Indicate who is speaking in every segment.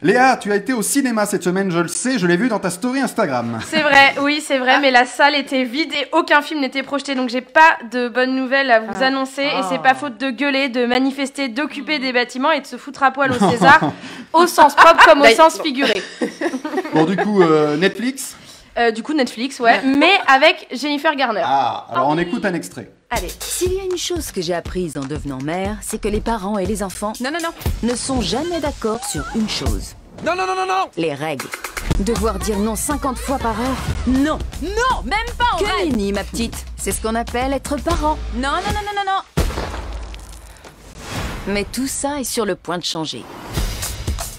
Speaker 1: Léa, tu as été au cinéma cette semaine, je le sais, je l'ai vu dans ta story Instagram.
Speaker 2: C'est vrai, oui, c'est vrai, mais la salle était vide et aucun film n'était projeté, donc j'ai pas de bonnes nouvelles à vous annoncer. Et c'est pas faute de gueuler, de manifester, d'occuper des bâtiments et de se foutre à poil au César, au sens propre comme au
Speaker 3: Bah,
Speaker 2: sens figuré.
Speaker 1: Bon, du coup, euh, Netflix
Speaker 2: Euh, du coup, Netflix, ouais, mais avec Jennifer Garner.
Speaker 1: Ah, alors on écoute un extrait.
Speaker 2: Allez.
Speaker 4: S'il y a une chose que j'ai apprise en devenant mère, c'est que les parents et les enfants
Speaker 3: Non, non, non.
Speaker 4: ne sont jamais d'accord sur une chose.
Speaker 5: Non, non, non, non, non
Speaker 4: Les règles. Devoir dire non 50 fois par heure Non
Speaker 3: Non, même pas en
Speaker 4: Que
Speaker 3: vrai.
Speaker 4: nenni, ma petite C'est ce qu'on appelle être parent.
Speaker 3: Non, non, non, non, non, non.
Speaker 4: Mais tout ça est sur le point de changer.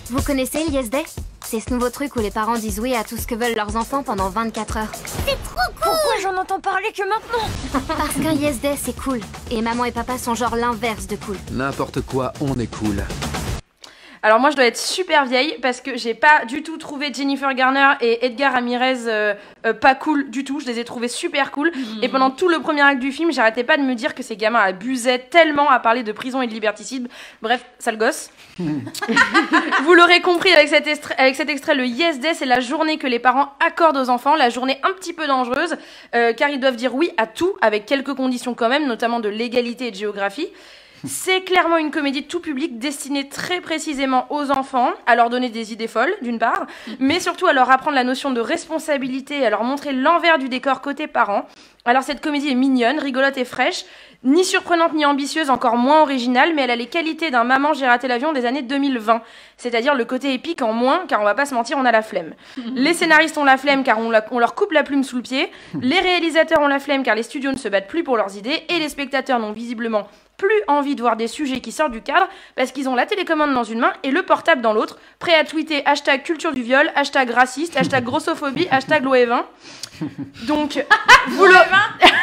Speaker 6: Vous connaissez Yes Day? C'est ce nouveau truc où les parents disent oui à tout ce que veulent leurs enfants pendant 24 heures.
Speaker 3: Pourquoi j'en entends parler que maintenant
Speaker 6: Parce qu'un Yes Day, c'est cool. Et maman et papa sont genre l'inverse de cool.
Speaker 5: N'importe quoi, on est cool.
Speaker 2: Alors moi je dois être super vieille parce que j'ai pas du tout trouvé Jennifer Garner et Edgar Ramirez euh, euh, pas cool du tout. Je les ai trouvés super cool. Et pendant tout le premier acte du film, j'arrêtais pas de me dire que ces gamins abusaient tellement à parler de prison et de liberticide. Bref, sale gosse. Vous l'aurez compris avec cet, extrait, avec cet extrait, le Yes Day, c'est la journée que les parents accordent aux enfants, la journée un petit peu dangereuse, euh, car ils doivent dire oui à tout, avec quelques conditions quand même, notamment de légalité et de géographie. C'est clairement une comédie tout public destinée très précisément aux enfants, à leur donner des idées folles, d'une part, mais surtout à leur apprendre la notion de responsabilité, à leur montrer l'envers du décor côté parents. Alors cette comédie est mignonne, rigolote et fraîche, ni surprenante ni ambitieuse, encore moins originale, mais elle a les qualités d'un Maman j'ai raté l'avion des années 2020, c'est-à-dire le côté épique en moins, car on va pas se mentir, on a la flemme. Les scénaristes ont la flemme car on, la- on leur coupe la plume sous le pied, les réalisateurs ont la flemme car les studios ne se battent plus pour leurs idées, et les spectateurs n'ont visiblement plus envie de voir des sujets qui sortent du cadre parce qu'ils ont la télécommande dans une main et le portable dans l'autre, prêts à tweeter hashtag culture du viol, hashtag raciste, hashtag grossophobie, hashtag l'OE20. Donc, vous l'aurez-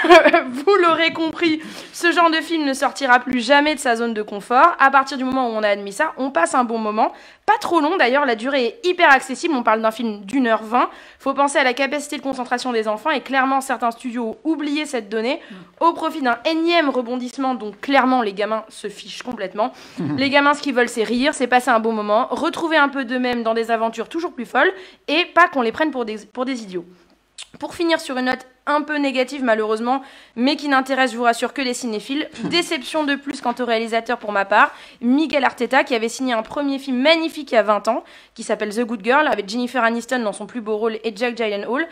Speaker 2: vous l'aurez compris, ce genre de film ne sortira plus jamais de sa zone de confort. À partir du moment où on a admis ça, on passe un bon moment. Pas trop long d'ailleurs, la durée est hyper accessible. On parle d'un film d'une heure vingt. Faut penser à la capacité de concentration des enfants et clairement certains studios ont oublié cette donnée au profit d'un énième rebondissement dont clairement les gamins se fichent complètement. les gamins, ce qu'ils veulent, c'est rire, c'est passer un bon moment, retrouver un peu d'eux-mêmes dans des aventures toujours plus folles et pas qu'on les prenne pour des, pour des idiots. Pour finir sur une note un peu négative malheureusement, mais qui n'intéresse, je vous rassure, que les cinéphiles. Déception de plus quant au réalisateur pour ma part, Miguel Arteta, qui avait signé un premier film magnifique il y a 20 ans, qui s'appelle The Good Girl, avec Jennifer Aniston dans son plus beau rôle et Jack Gyllenhaal.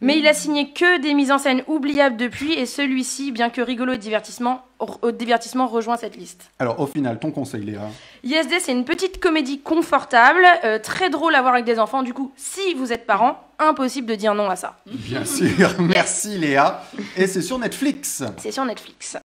Speaker 2: Mais il a signé que des mises en scène oubliables depuis, et celui-ci, bien que rigolo et divertissement, au divertissement, rejoint cette liste.
Speaker 1: Alors, au final, ton conseil, Léa
Speaker 2: ISD, c'est une petite comédie confortable, euh, très drôle à voir avec des enfants. Du coup, si vous êtes parent, impossible de dire non à ça.
Speaker 1: Bien sûr, merci Léa. Et c'est sur Netflix.
Speaker 2: C'est sur Netflix.